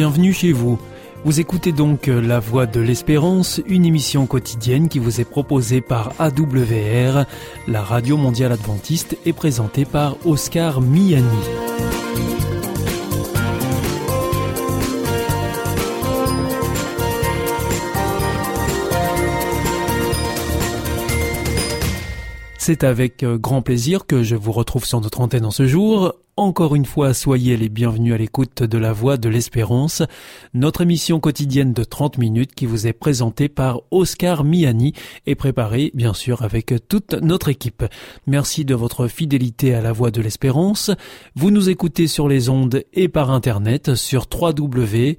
bienvenue chez vous. Vous écoutez donc La Voix de l'Espérance, une émission quotidienne qui vous est proposée par AWR, la radio mondiale adventiste, et présentée par Oscar Miani. C'est avec euh, grand plaisir que je vous retrouve sur notre antenne en ce jour. Encore une fois, soyez les bienvenus à l'écoute de la Voix de l'Espérance, notre émission quotidienne de 30 minutes qui vous est présentée par Oscar Miani et préparée bien sûr avec toute notre équipe. Merci de votre fidélité à la Voix de l'Espérance. Vous nous écoutez sur les ondes et par internet sur www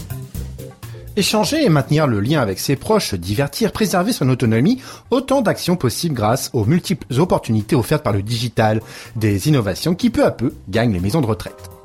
Échanger et maintenir le lien avec ses proches, divertir, préserver son autonomie, autant d'actions possibles grâce aux multiples opportunités offertes par le digital, des innovations qui peu à peu gagnent les maisons de retraite.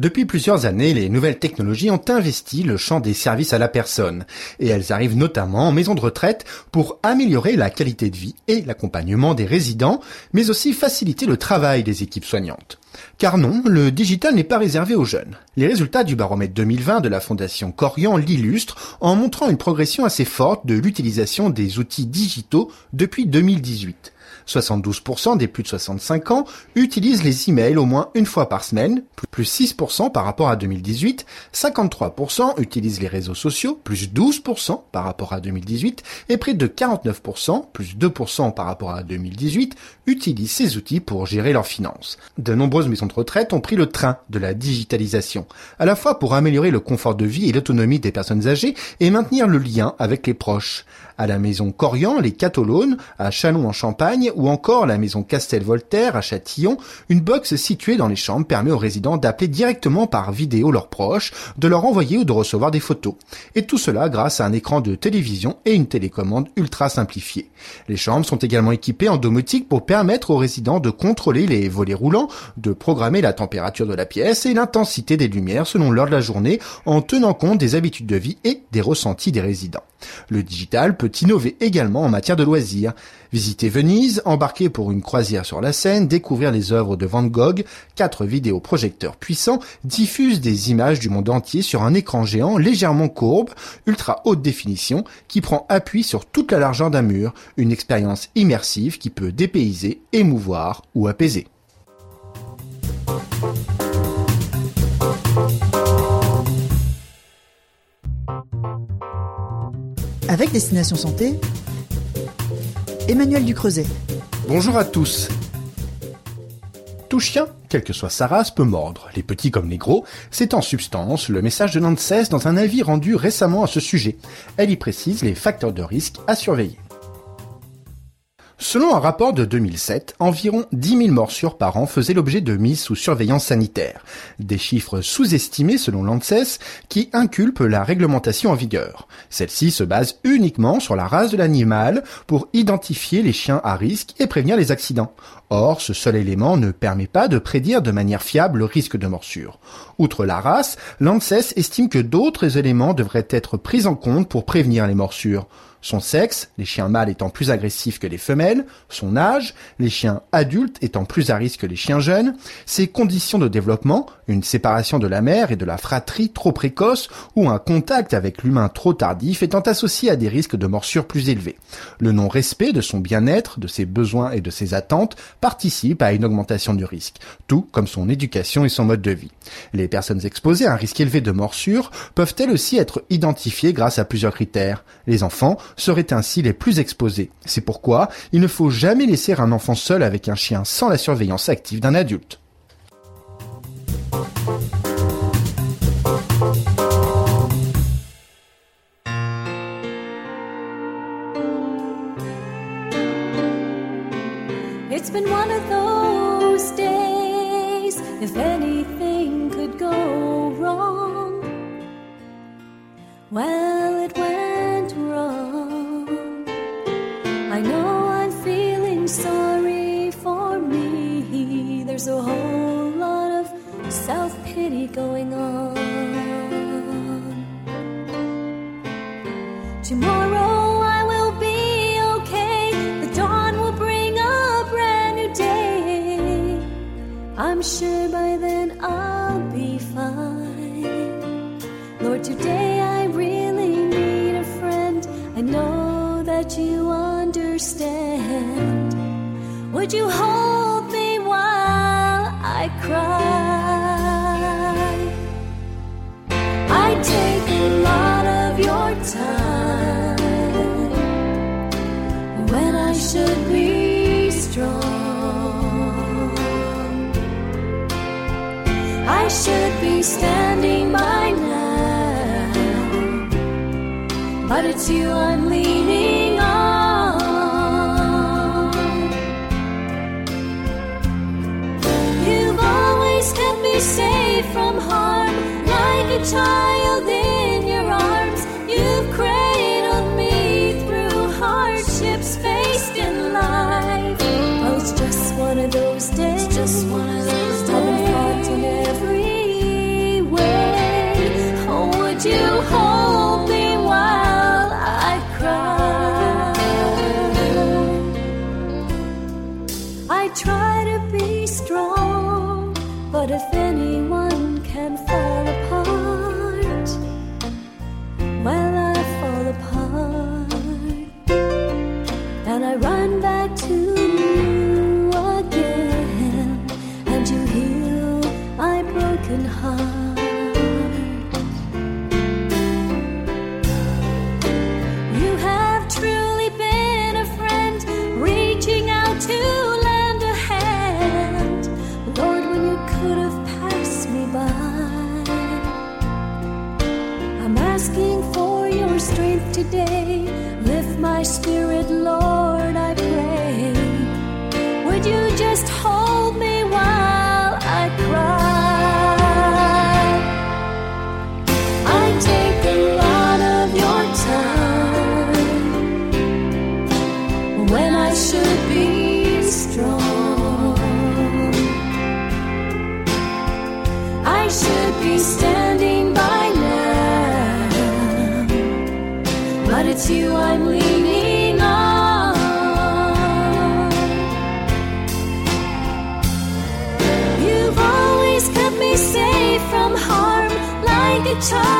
Depuis plusieurs années, les nouvelles technologies ont investi le champ des services à la personne, et elles arrivent notamment en maison de retraite pour améliorer la qualité de vie et l'accompagnement des résidents, mais aussi faciliter le travail des équipes soignantes. Car non, le digital n'est pas réservé aux jeunes. Les résultats du baromètre 2020 de la Fondation Corian l'illustrent en montrant une progression assez forte de l'utilisation des outils digitaux depuis 2018. 72% des plus de 65 ans utilisent les emails au moins une fois par semaine, plus 6% par rapport à 2018, 53% utilisent les réseaux sociaux, plus 12% par rapport à 2018, et près de 49%, plus 2% par rapport à 2018, utilisent ces outils pour gérer leurs finances. De nombreuses maisons de retraite ont pris le train de la digitalisation, à la fois pour améliorer le confort de vie et l'autonomie des personnes âgées et maintenir le lien avec les proches à la maison Corian, les Catalones, à Chalon en Champagne, ou encore la maison Castel-Voltaire à Châtillon, une box située dans les chambres permet aux résidents d'appeler directement par vidéo leurs proches, de leur envoyer ou de recevoir des photos. Et tout cela grâce à un écran de télévision et une télécommande ultra simplifiée. Les chambres sont également équipées en domotique pour permettre aux résidents de contrôler les volets roulants, de programmer la température de la pièce et l'intensité des lumières selon l'heure de la journée en tenant compte des habitudes de vie et des ressentis des résidents. Le digital peut innover également en matière de loisirs. Visiter Venise, embarquer pour une croisière sur la Seine, découvrir les œuvres de Van Gogh, quatre vidéoprojecteurs puissants diffusent des images du monde entier sur un écran géant légèrement courbe, ultra haute définition, qui prend appui sur toute la largeur d'un mur, une expérience immersive qui peut dépayser, émouvoir ou apaiser. Avec Destination Santé, Emmanuel Ducreuset. Bonjour à tous. Tout chien, quelle que soit sa race, peut mordre, les petits comme les gros. C'est en substance le message de Nantes dans un avis rendu récemment à ce sujet. Elle y précise les facteurs de risque à surveiller. Selon un rapport de 2007, environ 10 000 morsures par an faisaient l'objet de mise sous surveillance sanitaire. Des chiffres sous-estimés selon l'ANSES qui inculpent la réglementation en vigueur. Celle-ci se base uniquement sur la race de l'animal pour identifier les chiens à risque et prévenir les accidents. Or, ce seul élément ne permet pas de prédire de manière fiable le risque de morsure. Outre la race, l'ANSES estime que d'autres éléments devraient être pris en compte pour prévenir les morsures son sexe, les chiens mâles étant plus agressifs que les femelles, son âge, les chiens adultes étant plus à risque que les chiens jeunes, ses conditions de développement, une séparation de la mère et de la fratrie trop précoce ou un contact avec l'humain trop tardif étant associé à des risques de morsure plus élevés. Le non-respect de son bien-être, de ses besoins et de ses attentes participe à une augmentation du risque, tout comme son éducation et son mode de vie. Les personnes exposées à un risque élevé de morsure peuvent elles aussi être identifiées grâce à plusieurs critères. Les enfants seraient ainsi les plus exposés. C'est pourquoi il ne faut jamais laisser un enfant seul avec un chien sans la surveillance active d'un adulte. I'm sure by then I'll be fine. Lord, today I really need a friend. I know that you understand. Would you hold? should be standing by now, but it's you I'm leaning on. You've always kept me safe from harm, like a child. today. Lift my spirit. told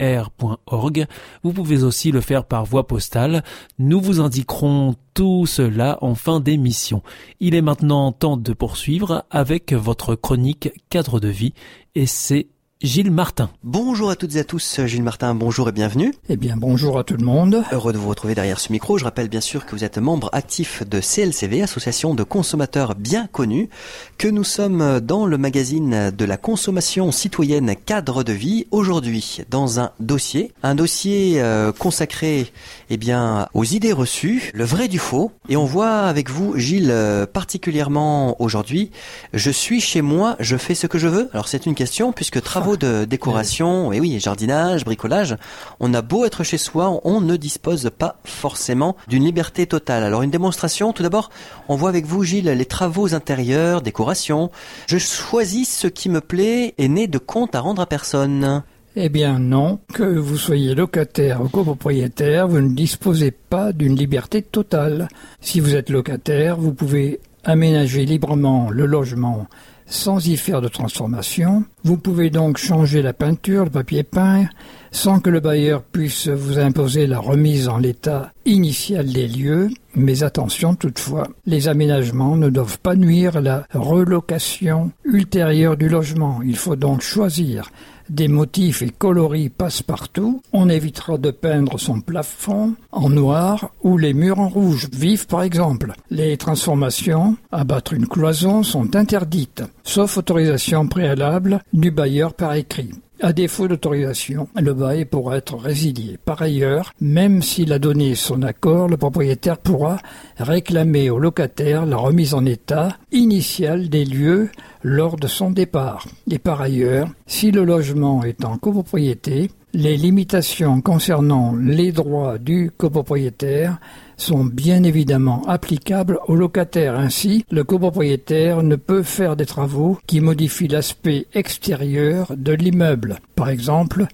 france.awr.org. Vous pouvez aussi le faire par voie postale. Nous vous indiquerons tout cela en fin d'émission. Il est maintenant temps de poursuivre avec votre chronique cadre de vie et c'est Gilles Martin. Bonjour à toutes et à tous, Gilles Martin, bonjour et bienvenue. Eh bien, bonjour à tout le monde. Heureux de vous retrouver derrière ce micro. Je rappelle bien sûr que vous êtes membre actif de CLCV, Association de consommateurs bien connus, que nous sommes dans le magazine de la consommation citoyenne cadre de vie, aujourd'hui dans un dossier, un dossier euh, consacré eh bien, aux idées reçues, le vrai du faux. Et on voit avec vous, Gilles, euh, particulièrement aujourd'hui, je suis chez moi, je fais ce que je veux. Alors c'est une question puisque travaux de décoration, et oui, jardinage, bricolage, on a beau être chez soi, on ne dispose pas forcément d'une liberté totale. Alors une démonstration, tout d'abord, on voit avec vous, Gilles, les travaux intérieurs, décoration. Je choisis ce qui me plaît et n'est de compte à rendre à personne. Eh bien non, que vous soyez locataire ou copropriétaire, vous ne disposez pas d'une liberté totale. Si vous êtes locataire, vous pouvez aménager librement le logement sans y faire de transformation. Vous pouvez donc changer la peinture, le papier peint, sans que le bailleur puisse vous imposer la remise en l'état initial des lieux. Mais attention toutefois, les aménagements ne doivent pas nuire à la relocation ultérieure du logement. Il faut donc choisir des motifs et coloris passe-partout. On évitera de peindre son plafond en noir ou les murs en rouge vif par exemple. Les transformations, abattre une cloison, sont interdites, sauf autorisation préalable du bailleur par écrit. À défaut d'autorisation, le bail pourra être résilié. Par ailleurs, même s'il a donné son accord, le propriétaire pourra réclamer au locataire la remise en état initiale des lieux lors de son départ. Et par ailleurs, si le logement est en copropriété, les limitations concernant les droits du copropriétaire sont bien évidemment applicables au locataire. Ainsi, le copropriétaire ne peut faire des travaux qui modifient l'aspect extérieur de l'immeuble. Par exemple,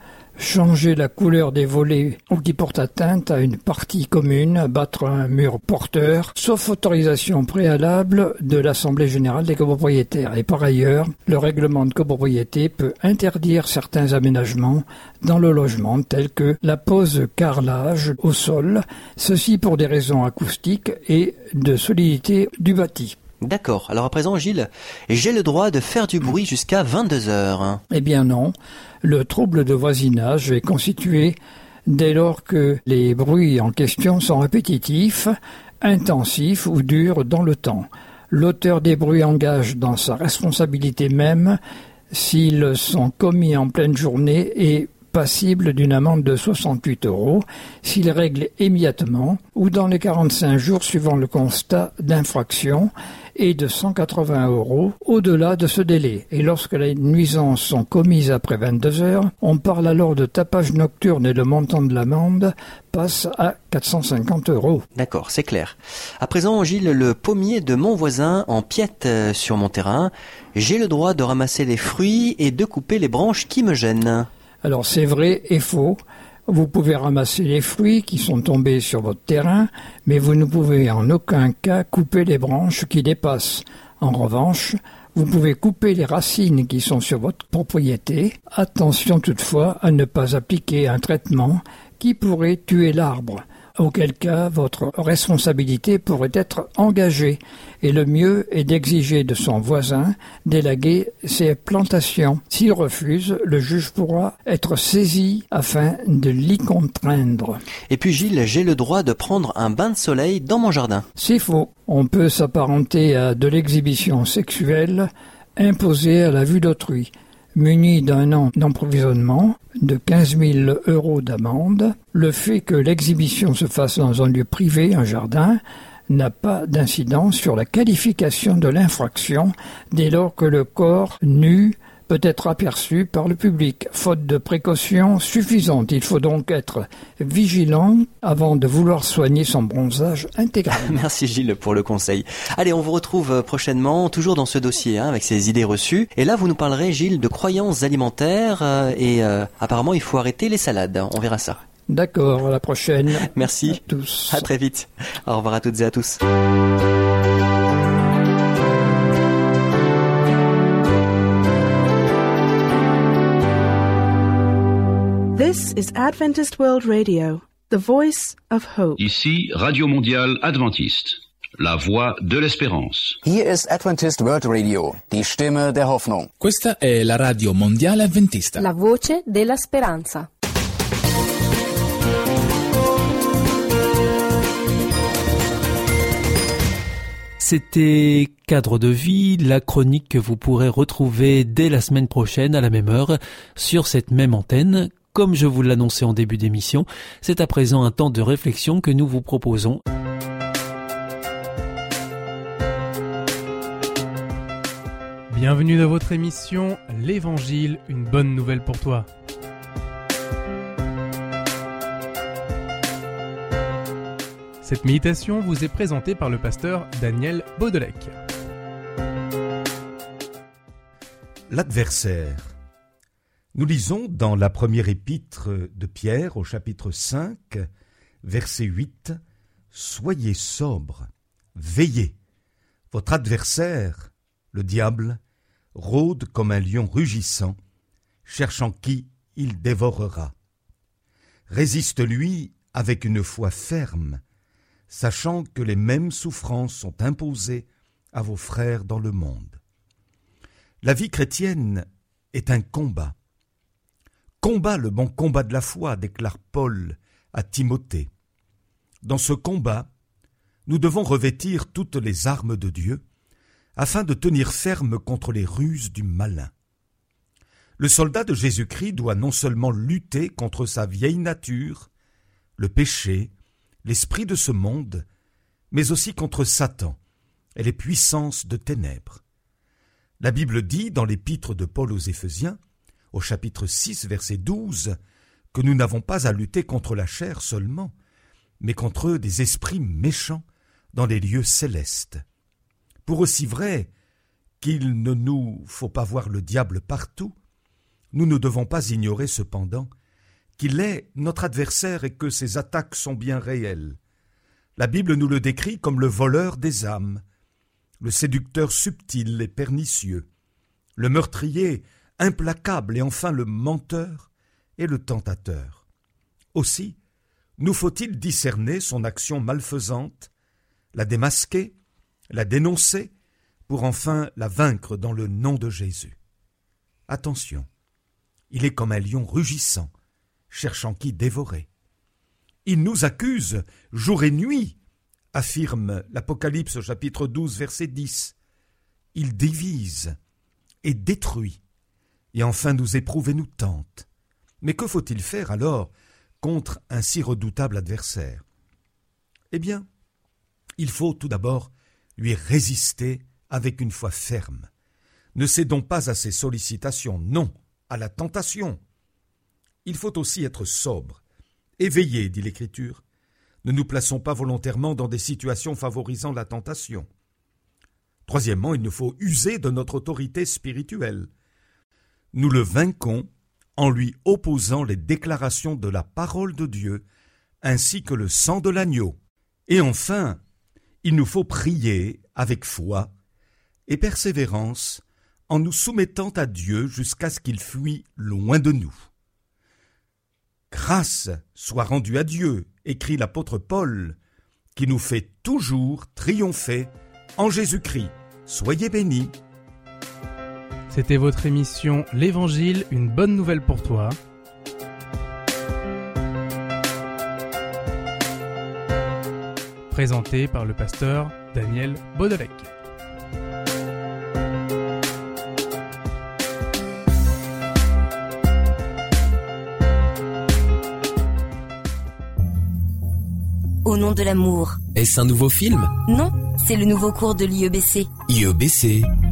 changer la couleur des volets ou qui portent atteinte à une partie commune, battre un mur porteur, sauf autorisation préalable de l'Assemblée générale des copropriétaires. Et par ailleurs, le règlement de copropriété peut interdire certains aménagements dans le logement, tels que la pose carrelage au sol, ceci pour des raisons acoustiques et de solidité du bâti. D'accord. Alors à présent, Gilles, j'ai le droit de faire du bruit jusqu'à 22 heures. Eh bien non. Le trouble de voisinage est constitué dès lors que les bruits en question sont répétitifs, intensifs ou durent dans le temps. L'auteur des bruits engage dans sa responsabilité même s'ils sont commis en pleine journée et passible d'une amende de 68 euros s'il règle immédiatement ou dans les 45 jours suivant le constat d'infraction et de 180 euros au-delà de ce délai. Et lorsque les nuisances sont commises après 22 heures, on parle alors de tapage nocturne et le montant de l'amende passe à 450 euros. D'accord, c'est clair. À présent, Gilles, le pommier de mon voisin en piète euh, sur mon terrain. J'ai le droit de ramasser les fruits et de couper les branches qui me gênent. Alors c'est vrai et faux. Vous pouvez ramasser les fruits qui sont tombés sur votre terrain, mais vous ne pouvez en aucun cas couper les branches qui dépassent. En revanche, vous pouvez couper les racines qui sont sur votre propriété. Attention toutefois à ne pas appliquer un traitement qui pourrait tuer l'arbre auquel cas votre responsabilité pourrait être engagée, et le mieux est d'exiger de son voisin d'élaguer ses plantations. S'il refuse, le juge pourra être saisi afin de l'y contraindre. Et puis Gilles, j'ai le droit de prendre un bain de soleil dans mon jardin. C'est faux. On peut s'apparenter à de l'exhibition sexuelle imposée à la vue d'autrui muni d'un an d'emprisonnement, de 15 000 euros d'amende, le fait que l'exhibition se fasse dans un lieu privé, un jardin, n'a pas d'incidence sur la qualification de l'infraction dès lors que le corps nu peut être aperçu par le public, faute de précautions suffisantes. Il faut donc être vigilant avant de vouloir soigner son bronzage intégral. Merci Gilles pour le conseil. Allez, on vous retrouve prochainement, toujours dans ce dossier, hein, avec ces idées reçues. Et là, vous nous parlerez, Gilles, de croyances alimentaires. euh, et euh, apparemment, il faut arrêter les salades. On verra ça. D'accord, à la prochaine. Merci. À tous. À très vite. Au revoir à toutes et à tous. This is Adventist World Radio, the voice of hope. Ici Radio Mondiale Adventiste. la voix de l'espérance. Hier ist Adventist World Radio, die Stimme der Hoffnung. Questa è la radio mondiale adventista. La voce della speranza. C'était Cadre de vie, la chronique que vous pourrez retrouver dès la semaine prochaine à la même heure sur cette même antenne. Comme je vous l'annonçais en début d'émission, c'est à présent un temps de réflexion que nous vous proposons. Bienvenue dans votre émission L'Évangile, une bonne nouvelle pour toi. Cette méditation vous est présentée par le pasteur Daniel Baudelec. L'adversaire. Nous lisons dans la première épître de Pierre au chapitre 5, verset 8, Soyez sobres, veillez. Votre adversaire, le diable, rôde comme un lion rugissant, cherchant qui il dévorera. Résiste-lui avec une foi ferme, sachant que les mêmes souffrances sont imposées à vos frères dans le monde. La vie chrétienne est un combat. Combat le bon combat de la foi, déclare Paul à Timothée. Dans ce combat, nous devons revêtir toutes les armes de Dieu, afin de tenir ferme contre les ruses du malin. Le soldat de Jésus-Christ doit non seulement lutter contre sa vieille nature, le péché, l'esprit de ce monde, mais aussi contre Satan et les puissances de ténèbres. La Bible dit dans l'épître de Paul aux Éphésiens, au chapitre 6, verset 12, que nous n'avons pas à lutter contre la chair seulement, mais contre des esprits méchants dans les lieux célestes. Pour aussi vrai qu'il ne nous faut pas voir le diable partout, nous ne devons pas ignorer cependant qu'il est notre adversaire et que ses attaques sont bien réelles. La Bible nous le décrit comme le voleur des âmes, le séducteur subtil et pernicieux, le meurtrier implacable et enfin le menteur et le tentateur. Aussi, nous faut-il discerner son action malfaisante, la démasquer, la dénoncer, pour enfin la vaincre dans le nom de Jésus. Attention, il est comme un lion rugissant, cherchant qui dévorer. Il nous accuse jour et nuit, affirme l'Apocalypse chapitre 12 verset 10. Il divise et détruit, et enfin nous éprouve et nous tente. Mais que faut-il faire alors contre un si redoutable adversaire? Eh bien, il faut tout d'abord lui résister avec une foi ferme. Ne cédons pas à ses sollicitations, non, à la tentation. Il faut aussi être sobre. Éveillé, dit l'Écriture. Ne nous plaçons pas volontairement dans des situations favorisant la tentation. Troisièmement, il nous faut user de notre autorité spirituelle. Nous le vainquons en lui opposant les déclarations de la parole de Dieu, ainsi que le sang de l'agneau. Et enfin, il nous faut prier avec foi et persévérance en nous soumettant à Dieu jusqu'à ce qu'il fuit loin de nous. Grâce soit rendue à Dieu, écrit l'apôtre Paul, qui nous fait toujours triompher en Jésus-Christ. Soyez bénis. C'était votre émission L'Évangile, une bonne nouvelle pour toi. Présentée par le pasteur Daniel Baudelec. Au nom de l'amour. Est-ce un nouveau film? Non, c'est le nouveau cours de l'IEBC. IEBC